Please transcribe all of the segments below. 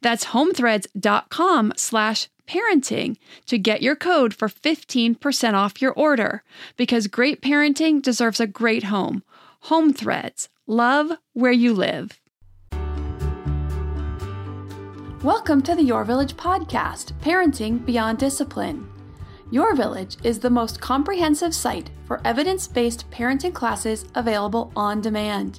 That's homethreads.com slash parenting to get your code for 15% off your order because great parenting deserves a great home. Home Threads. Love where you live. Welcome to the Your Village podcast, Parenting Beyond Discipline. Your Village is the most comprehensive site for evidence based parenting classes available on demand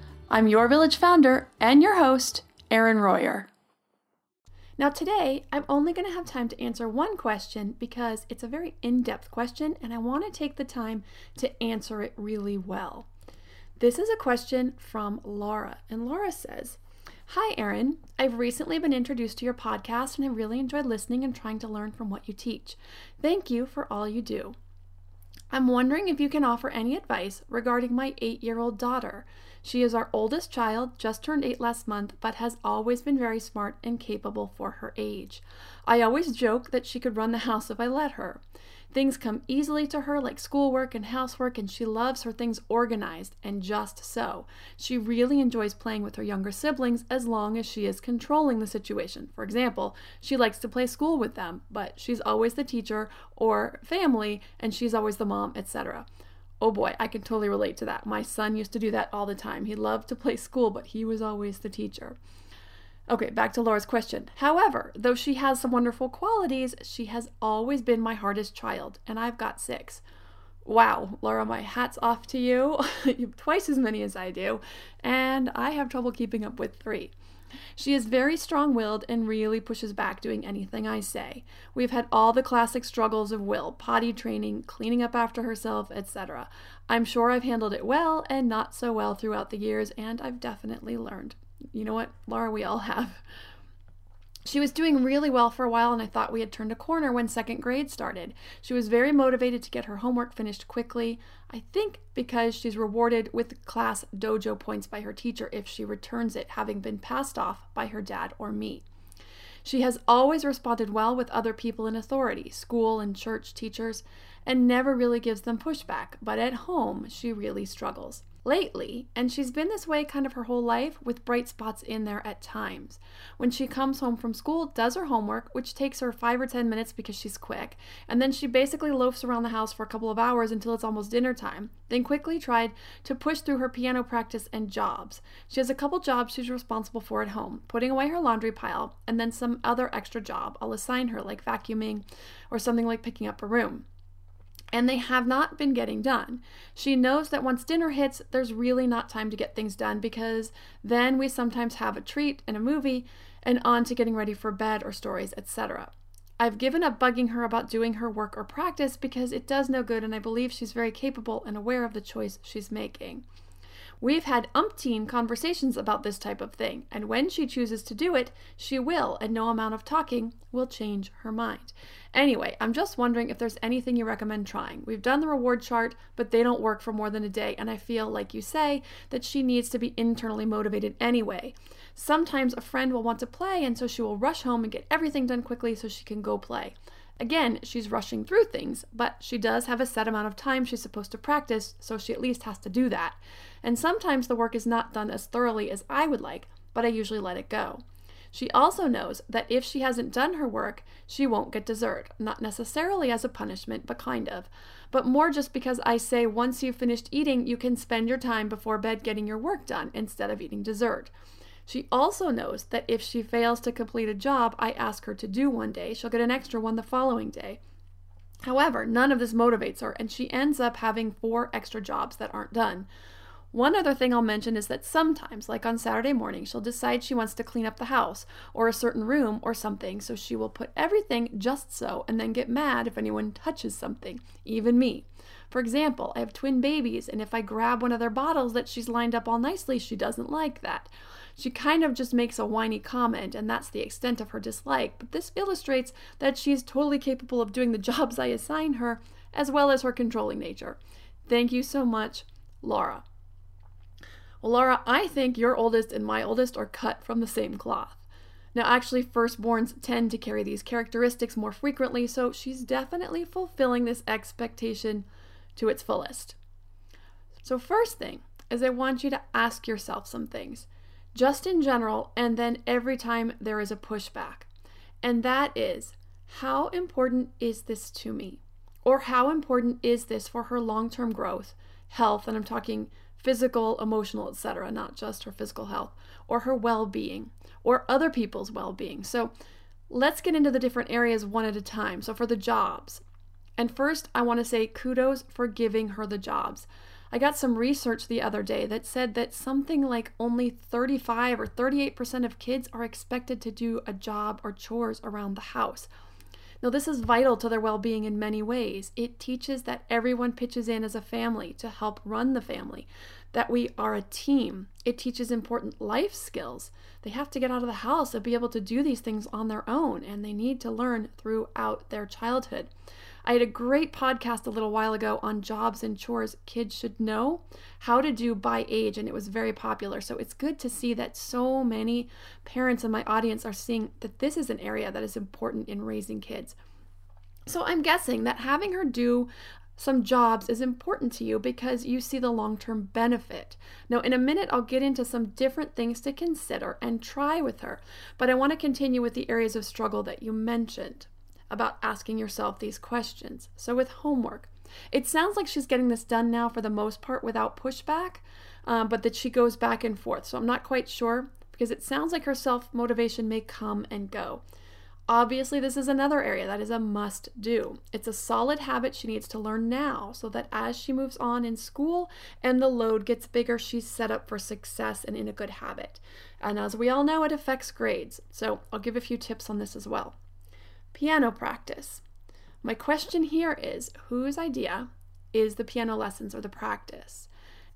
I'm your village founder and your host, Erin Royer. Now, today, I'm only going to have time to answer one question because it's a very in depth question and I want to take the time to answer it really well. This is a question from Laura, and Laura says, Hi, Erin. I've recently been introduced to your podcast and I really enjoyed listening and trying to learn from what you teach. Thank you for all you do. I'm wondering if you can offer any advice regarding my eight year old daughter. She is our oldest child, just turned eight last month, but has always been very smart and capable for her age. I always joke that she could run the house if I let her. Things come easily to her, like schoolwork and housework, and she loves her things organized, and just so. She really enjoys playing with her younger siblings as long as she is controlling the situation. For example, she likes to play school with them, but she's always the teacher or family, and she's always the mom, etc. Oh boy, I can totally relate to that. My son used to do that all the time. He loved to play school, but he was always the teacher. Okay, back to Laura's question. However, though she has some wonderful qualities, she has always been my hardest child, and I've got six. Wow, Laura, my hat's off to you. you have twice as many as I do, and I have trouble keeping up with three. She is very strong willed and really pushes back doing anything I say. We've had all the classic struggles of will potty training, cleaning up after herself, etc. I'm sure I've handled it well and not so well throughout the years, and I've definitely learned. You know what, Laura, we all have. She was doing really well for a while, and I thought we had turned a corner when second grade started. She was very motivated to get her homework finished quickly. I think because she's rewarded with class dojo points by her teacher if she returns it, having been passed off by her dad or me. She has always responded well with other people in authority, school and church teachers, and never really gives them pushback, but at home she really struggles lately, and she's been this way kind of her whole life with bright spots in there at times. When she comes home from school, does her homework, which takes her 5 or 10 minutes because she's quick, and then she basically loafs around the house for a couple of hours until it's almost dinner time. Then quickly tried to push through her piano practice and jobs. She has a couple jobs she's responsible for at home, putting away her laundry pile, and then some other extra job I'll assign her like vacuuming or something like picking up a room and they have not been getting done. She knows that once dinner hits, there's really not time to get things done because then we sometimes have a treat and a movie and on to getting ready for bed or stories, etc. I've given up bugging her about doing her work or practice because it does no good and I believe she's very capable and aware of the choice she's making. We've had umpteen conversations about this type of thing, and when she chooses to do it, she will, and no amount of talking will change her mind. Anyway, I'm just wondering if there's anything you recommend trying. We've done the reward chart, but they don't work for more than a day, and I feel, like you say, that she needs to be internally motivated anyway. Sometimes a friend will want to play, and so she will rush home and get everything done quickly so she can go play. Again, she's rushing through things, but she does have a set amount of time she's supposed to practice, so she at least has to do that. And sometimes the work is not done as thoroughly as I would like, but I usually let it go. She also knows that if she hasn't done her work, she won't get dessert, not necessarily as a punishment, but kind of, but more just because I say once you've finished eating, you can spend your time before bed getting your work done instead of eating dessert. She also knows that if she fails to complete a job I ask her to do one day, she'll get an extra one the following day. However, none of this motivates her, and she ends up having four extra jobs that aren't done. One other thing I'll mention is that sometimes, like on Saturday morning, she'll decide she wants to clean up the house or a certain room or something, so she will put everything just so and then get mad if anyone touches something, even me. For example, I have twin babies, and if I grab one of their bottles that she's lined up all nicely, she doesn't like that. She kind of just makes a whiny comment, and that's the extent of her dislike, but this illustrates that she's totally capable of doing the jobs I assign her, as well as her controlling nature. Thank you so much, Laura. Well, Laura, I think your oldest and my oldest are cut from the same cloth. Now, actually, firstborns tend to carry these characteristics more frequently, so she's definitely fulfilling this expectation to its fullest. So, first thing is I want you to ask yourself some things just in general, and then every time there is a pushback. And that is how important is this to me? Or how important is this for her long term growth, health, and I'm talking physical, emotional, etc., not just her physical health, or her well being, or other people's well being. So let's get into the different areas one at a time. So for the jobs. And first, I want to say kudos for giving her the jobs. I got some research the other day that said that something like only 35 or 38% of kids are expected to do a job or chores around the house. Now, this is vital to their well being in many ways. It teaches that everyone pitches in as a family to help run the family, that we are a team. It teaches important life skills. They have to get out of the house and be able to do these things on their own, and they need to learn throughout their childhood. I had a great podcast a little while ago on jobs and chores kids should know how to do by age, and it was very popular. So it's good to see that so many parents in my audience are seeing that this is an area that is important in raising kids. So I'm guessing that having her do some jobs is important to you because you see the long term benefit. Now, in a minute, I'll get into some different things to consider and try with her, but I want to continue with the areas of struggle that you mentioned about asking yourself these questions. So, with homework, it sounds like she's getting this done now for the most part without pushback, um, but that she goes back and forth. So, I'm not quite sure because it sounds like her self motivation may come and go. Obviously, this is another area that is a must do. It's a solid habit she needs to learn now so that as she moves on in school and the load gets bigger, she's set up for success and in a good habit. And as we all know, it affects grades. So I'll give a few tips on this as well. Piano practice. My question here is whose idea is the piano lessons or the practice?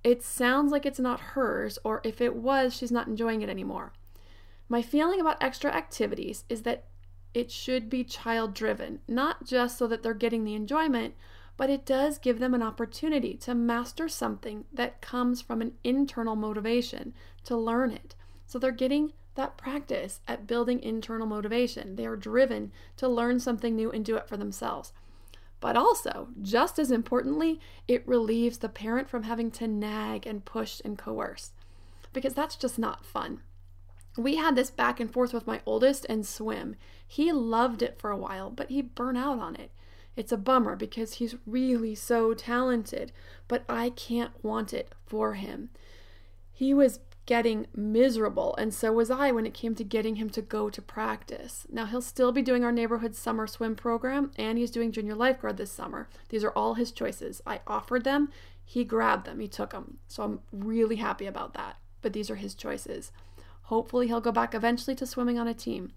It sounds like it's not hers, or if it was, she's not enjoying it anymore. My feeling about extra activities is that it should be child driven, not just so that they're getting the enjoyment, but it does give them an opportunity to master something that comes from an internal motivation to learn it. So they're getting that practice at building internal motivation. They are driven to learn something new and do it for themselves. But also, just as importantly, it relieves the parent from having to nag and push and coerce because that's just not fun. We had this back and forth with my oldest and swim. He loved it for a while, but he burned out on it. It's a bummer because he's really so talented, but I can't want it for him. He was getting miserable, and so was I when it came to getting him to go to practice. Now, he'll still be doing our neighborhood summer swim program, and he's doing junior lifeguard this summer. These are all his choices. I offered them, he grabbed them, he took them. So I'm really happy about that. But these are his choices. Hopefully, he'll go back eventually to swimming on a team.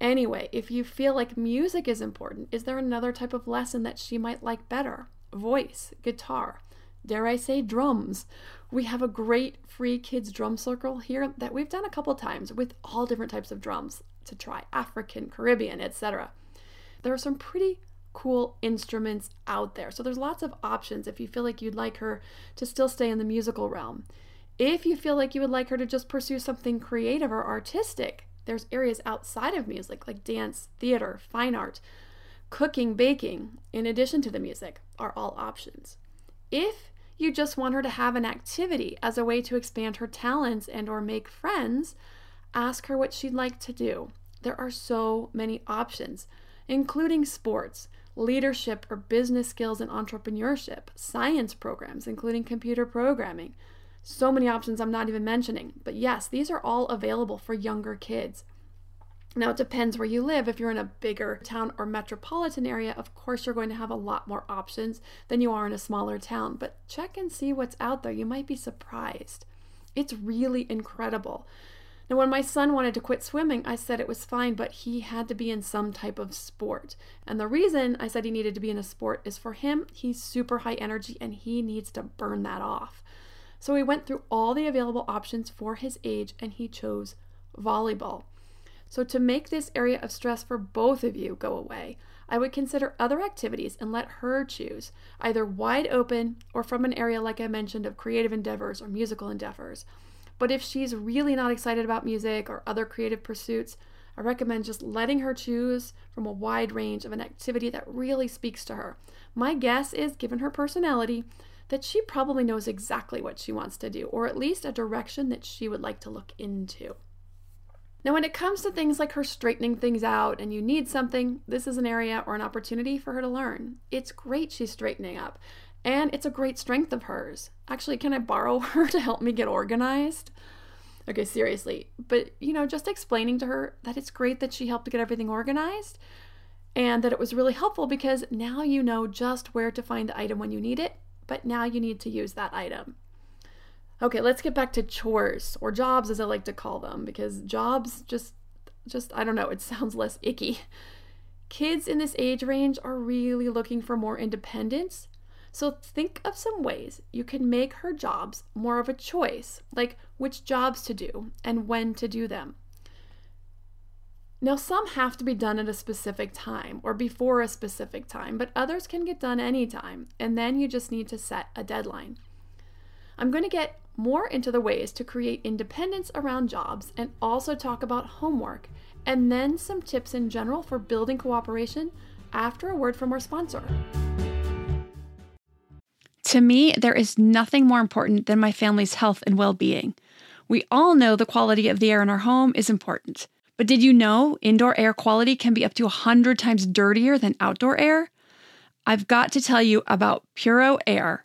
Anyway, if you feel like music is important, is there another type of lesson that she might like better? Voice, guitar. Dare I say, drums. We have a great free kids drum circle here that we've done a couple times with all different types of drums to try African, Caribbean, etc. There are some pretty cool instruments out there. So there's lots of options if you feel like you'd like her to still stay in the musical realm. If you feel like you would like her to just pursue something creative or artistic, there's areas outside of music like dance, theater, fine art, cooking, baking, in addition to the music, are all options. If you just want her to have an activity as a way to expand her talents and or make friends, ask her what she'd like to do. There are so many options, including sports, leadership or business skills and entrepreneurship, science programs, including computer programming. So many options I'm not even mentioning. But yes, these are all available for younger kids. Now, it depends where you live. If you're in a bigger town or metropolitan area, of course, you're going to have a lot more options than you are in a smaller town. But check and see what's out there. You might be surprised. It's really incredible. Now, when my son wanted to quit swimming, I said it was fine, but he had to be in some type of sport. And the reason I said he needed to be in a sport is for him, he's super high energy and he needs to burn that off. So we went through all the available options for his age and he chose volleyball. So, to make this area of stress for both of you go away, I would consider other activities and let her choose, either wide open or from an area like I mentioned of creative endeavors or musical endeavors. But if she's really not excited about music or other creative pursuits, I recommend just letting her choose from a wide range of an activity that really speaks to her. My guess is, given her personality, that she probably knows exactly what she wants to do, or at least a direction that she would like to look into. Now, when it comes to things like her straightening things out and you need something, this is an area or an opportunity for her to learn. It's great she's straightening up, and it's a great strength of hers. Actually, can I borrow her to help me get organized? Okay, seriously. But, you know, just explaining to her that it's great that she helped get everything organized and that it was really helpful because now you know just where to find the item when you need it, but now you need to use that item. Okay, let's get back to chores or jobs as I like to call them because jobs just just I don't know, it sounds less icky. Kids in this age range are really looking for more independence. So think of some ways you can make her jobs more of a choice, like which jobs to do and when to do them. Now, some have to be done at a specific time or before a specific time, but others can get done anytime, and then you just need to set a deadline. I'm going to get more into the ways to create independence around jobs and also talk about homework, and then some tips in general for building cooperation after a word from our sponsor. To me, there is nothing more important than my family's health and well being. We all know the quality of the air in our home is important. But did you know indoor air quality can be up to 100 times dirtier than outdoor air? I've got to tell you about Puro Air.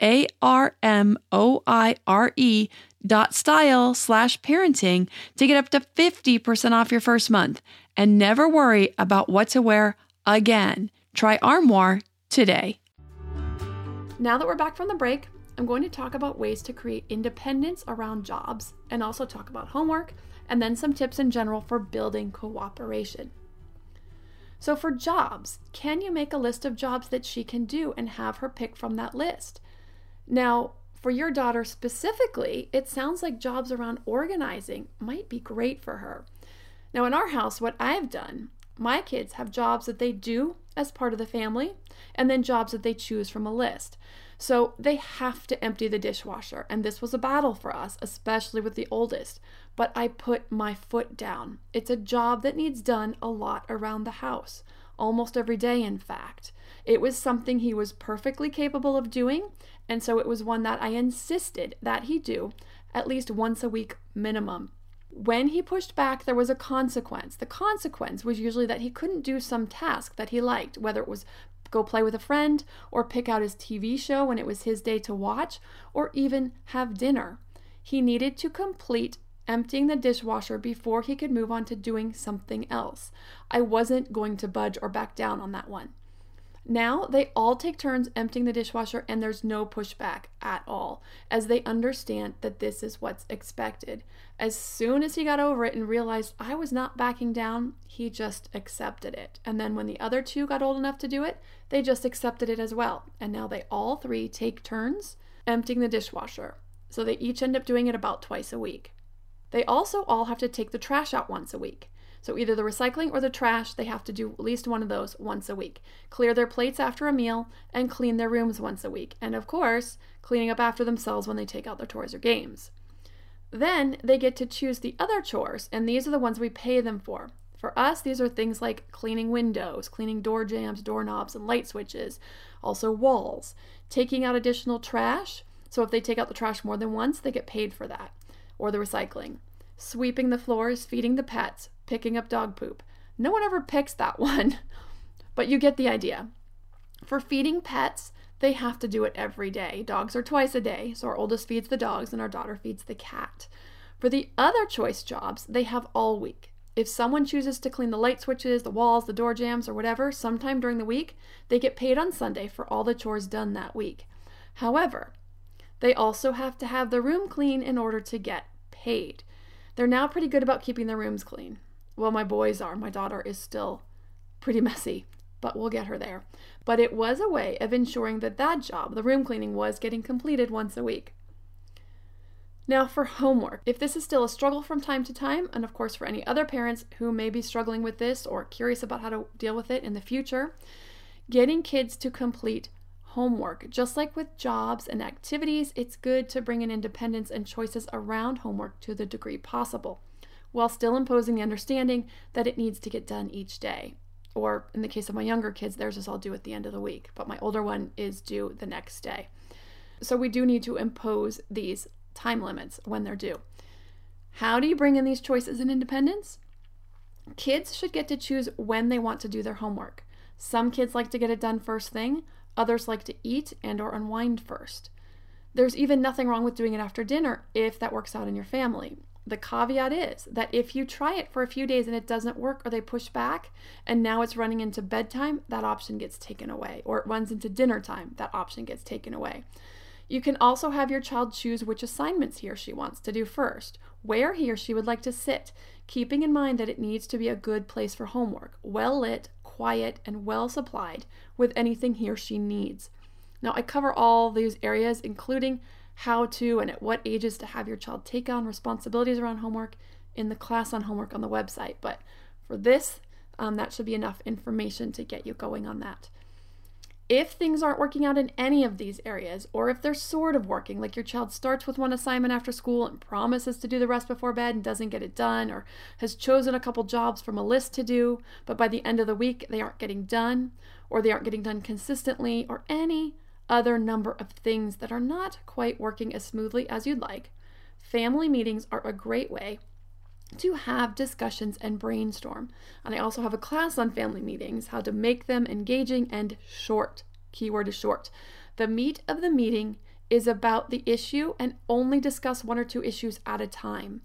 a R M O I R E dot style slash parenting to get up to 50% off your first month and never worry about what to wear again. Try Armoire today. Now that we're back from the break, I'm going to talk about ways to create independence around jobs and also talk about homework and then some tips in general for building cooperation. So, for jobs, can you make a list of jobs that she can do and have her pick from that list? Now, for your daughter specifically, it sounds like jobs around organizing might be great for her. Now, in our house, what I've done, my kids have jobs that they do as part of the family and then jobs that they choose from a list. So they have to empty the dishwasher. And this was a battle for us, especially with the oldest. But I put my foot down. It's a job that needs done a lot around the house, almost every day, in fact. It was something he was perfectly capable of doing, and so it was one that I insisted that he do at least once a week minimum. When he pushed back, there was a consequence. The consequence was usually that he couldn't do some task that he liked, whether it was go play with a friend, or pick out his TV show when it was his day to watch, or even have dinner. He needed to complete emptying the dishwasher before he could move on to doing something else. I wasn't going to budge or back down on that one. Now they all take turns emptying the dishwasher and there's no pushback at all, as they understand that this is what's expected. As soon as he got over it and realized I was not backing down, he just accepted it. And then when the other two got old enough to do it, they just accepted it as well. And now they all three take turns emptying the dishwasher. So they each end up doing it about twice a week. They also all have to take the trash out once a week. So either the recycling or the trash, they have to do at least one of those once a week. Clear their plates after a meal and clean their rooms once a week. And of course, cleaning up after themselves when they take out their toys or games. Then they get to choose the other chores, and these are the ones we pay them for. For us, these are things like cleaning windows, cleaning door jambs, doorknobs, and light switches, also walls, taking out additional trash. So if they take out the trash more than once, they get paid for that, or the recycling. Sweeping the floors, feeding the pets, picking up dog poop. No one ever picks that one, but you get the idea. For feeding pets, they have to do it every day. Dogs are twice a day, so our oldest feeds the dogs and our daughter feeds the cat. For the other choice jobs, they have all week. If someone chooses to clean the light switches, the walls, the door jambs, or whatever sometime during the week, they get paid on Sunday for all the chores done that week. However, they also have to have the room clean in order to get paid. They're now pretty good about keeping their rooms clean. Well, my boys are. My daughter is still pretty messy, but we'll get her there. But it was a way of ensuring that that job, the room cleaning, was getting completed once a week. Now, for homework, if this is still a struggle from time to time, and of course for any other parents who may be struggling with this or curious about how to deal with it in the future, getting kids to complete homework. Just like with jobs and activities, it's good to bring in independence and choices around homework to the degree possible while still imposing the understanding that it needs to get done each day. Or in the case of my younger kids, theirs is all due at the end of the week, but my older one is due the next day. So we do need to impose these time limits when they're due. How do you bring in these choices and independence? Kids should get to choose when they want to do their homework. Some kids like to get it done first thing, others like to eat and or unwind first. There's even nothing wrong with doing it after dinner if that works out in your family. The caveat is that if you try it for a few days and it doesn't work or they push back and now it's running into bedtime, that option gets taken away. Or it runs into dinner time, that option gets taken away. You can also have your child choose which assignments he or she wants to do first, where he or she would like to sit, keeping in mind that it needs to be a good place for homework, well lit, quiet, and well supplied with anything he or she needs. Now, I cover all these areas, including how to and at what ages to have your child take on responsibilities around homework in the class on homework on the website. But for this, um, that should be enough information to get you going on that. If things aren't working out in any of these areas, or if they're sort of working, like your child starts with one assignment after school and promises to do the rest before bed and doesn't get it done, or has chosen a couple jobs from a list to do, but by the end of the week they aren't getting done, or they aren't getting done consistently, or any other number of things that are not quite working as smoothly as you'd like, family meetings are a great way to have discussions and brainstorm. And I also have a class on family meetings, how to make them engaging and short. Keyword is short. The meat of the meeting is about the issue and only discuss one or two issues at a time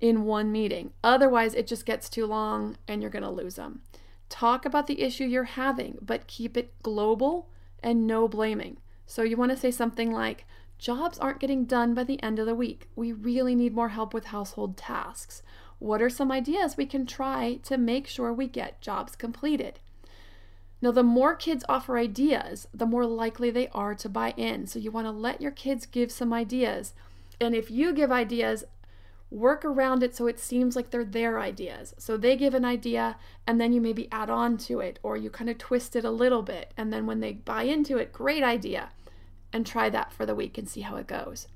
in one meeting. Otherwise, it just gets too long and you're going to lose them. Talk about the issue you're having, but keep it global and no blaming. So you want to say something like, Jobs aren't getting done by the end of the week. We really need more help with household tasks. What are some ideas we can try to make sure we get jobs completed? Now, the more kids offer ideas, the more likely they are to buy in. So, you want to let your kids give some ideas. And if you give ideas, work around it so it seems like they're their ideas. So, they give an idea and then you maybe add on to it or you kind of twist it a little bit. And then when they buy into it, great idea and try that for the week and see how it goes.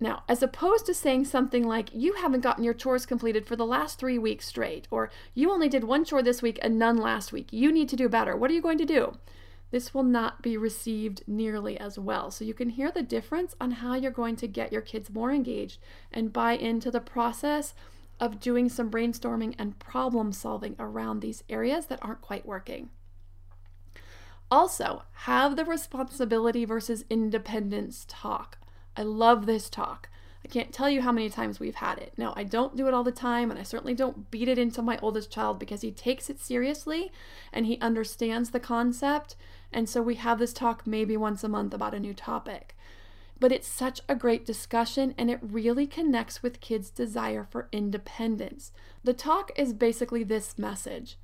Now, as opposed to saying something like, you haven't gotten your chores completed for the last three weeks straight, or you only did one chore this week and none last week, you need to do better. What are you going to do? This will not be received nearly as well. So you can hear the difference on how you're going to get your kids more engaged and buy into the process of doing some brainstorming and problem solving around these areas that aren't quite working. Also, have the responsibility versus independence talk. I love this talk. I can't tell you how many times we've had it. Now, I don't do it all the time, and I certainly don't beat it into my oldest child because he takes it seriously and he understands the concept. And so we have this talk maybe once a month about a new topic. But it's such a great discussion and it really connects with kids' desire for independence. The talk is basically this message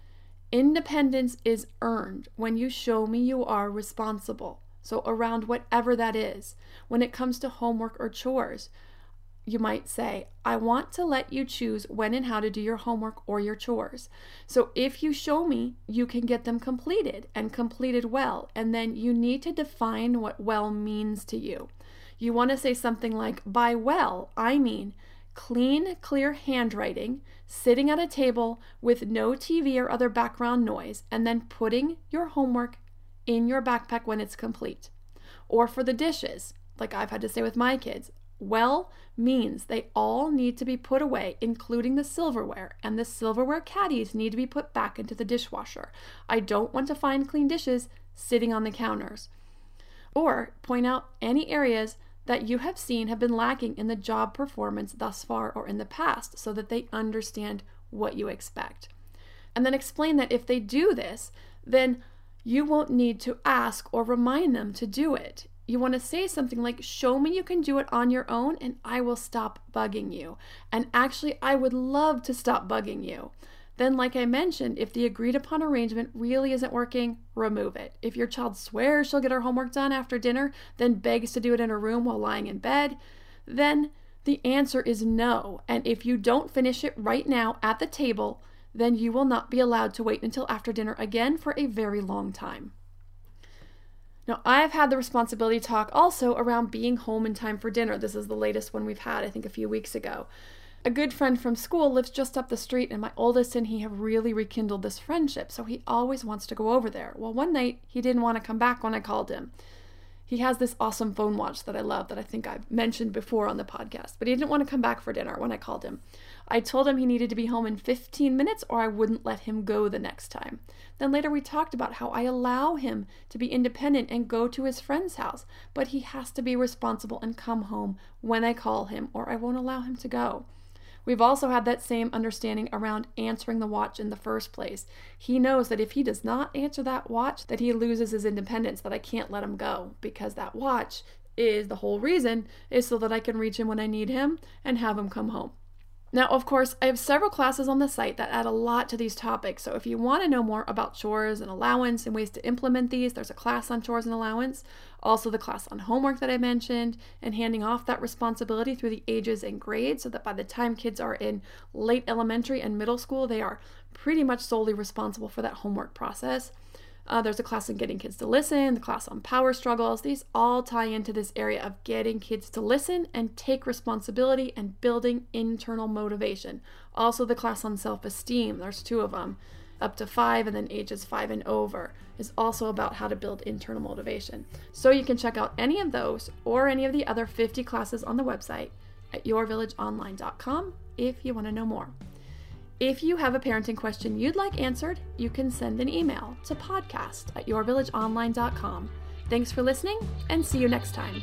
Independence is earned when you show me you are responsible. So, around whatever that is, when it comes to homework or chores, you might say, I want to let you choose when and how to do your homework or your chores. So, if you show me, you can get them completed and completed well. And then you need to define what well means to you. You want to say something like, by well, I mean clean, clear handwriting, sitting at a table with no TV or other background noise, and then putting your homework in your backpack when it's complete. Or for the dishes, like I've had to say with my kids, well means they all need to be put away, including the silverware, and the silverware caddies need to be put back into the dishwasher. I don't want to find clean dishes sitting on the counters. Or point out any areas that you have seen have been lacking in the job performance thus far or in the past so that they understand what you expect. And then explain that if they do this, then you won't need to ask or remind them to do it. You want to say something like, Show me you can do it on your own, and I will stop bugging you. And actually, I would love to stop bugging you. Then, like I mentioned, if the agreed upon arrangement really isn't working, remove it. If your child swears she'll get her homework done after dinner, then begs to do it in her room while lying in bed, then the answer is no. And if you don't finish it right now at the table, then you will not be allowed to wait until after dinner again for a very long time. Now, I've had the responsibility talk also around being home in time for dinner. This is the latest one we've had, I think, a few weeks ago. A good friend from school lives just up the street, and my oldest and he have really rekindled this friendship, so he always wants to go over there. Well, one night he didn't want to come back when I called him. He has this awesome phone watch that I love that I think I've mentioned before on the podcast, but he didn't want to come back for dinner when I called him. I told him he needed to be home in 15 minutes or I wouldn't let him go the next time. Then later we talked about how I allow him to be independent and go to his friend's house, but he has to be responsible and come home when I call him or I won't allow him to go. We've also had that same understanding around answering the watch in the first place. He knows that if he does not answer that watch, that he loses his independence, that I can't let him go because that watch is the whole reason is so that I can reach him when I need him and have him come home. Now, of course, I have several classes on the site that add a lot to these topics. So if you want to know more about chores and allowance and ways to implement these, there's a class on chores and allowance, also the class on homework that I mentioned, and handing off that responsibility through the ages and grades so that by the time kids are in late elementary and middle school, they are pretty much solely responsible for that homework process. Uh, there's a class on getting kids to listen, the class on power struggles. These all tie into this area of getting kids to listen and take responsibility and building internal motivation. Also, the class on self esteem, there's two of them, up to five and then ages five and over, is also about how to build internal motivation. So you can check out any of those or any of the other 50 classes on the website at yourvillageonline.com if you want to know more. If you have a parenting question you'd like answered, you can send an email to podcast at yourvillageonline.com. Thanks for listening and see you next time.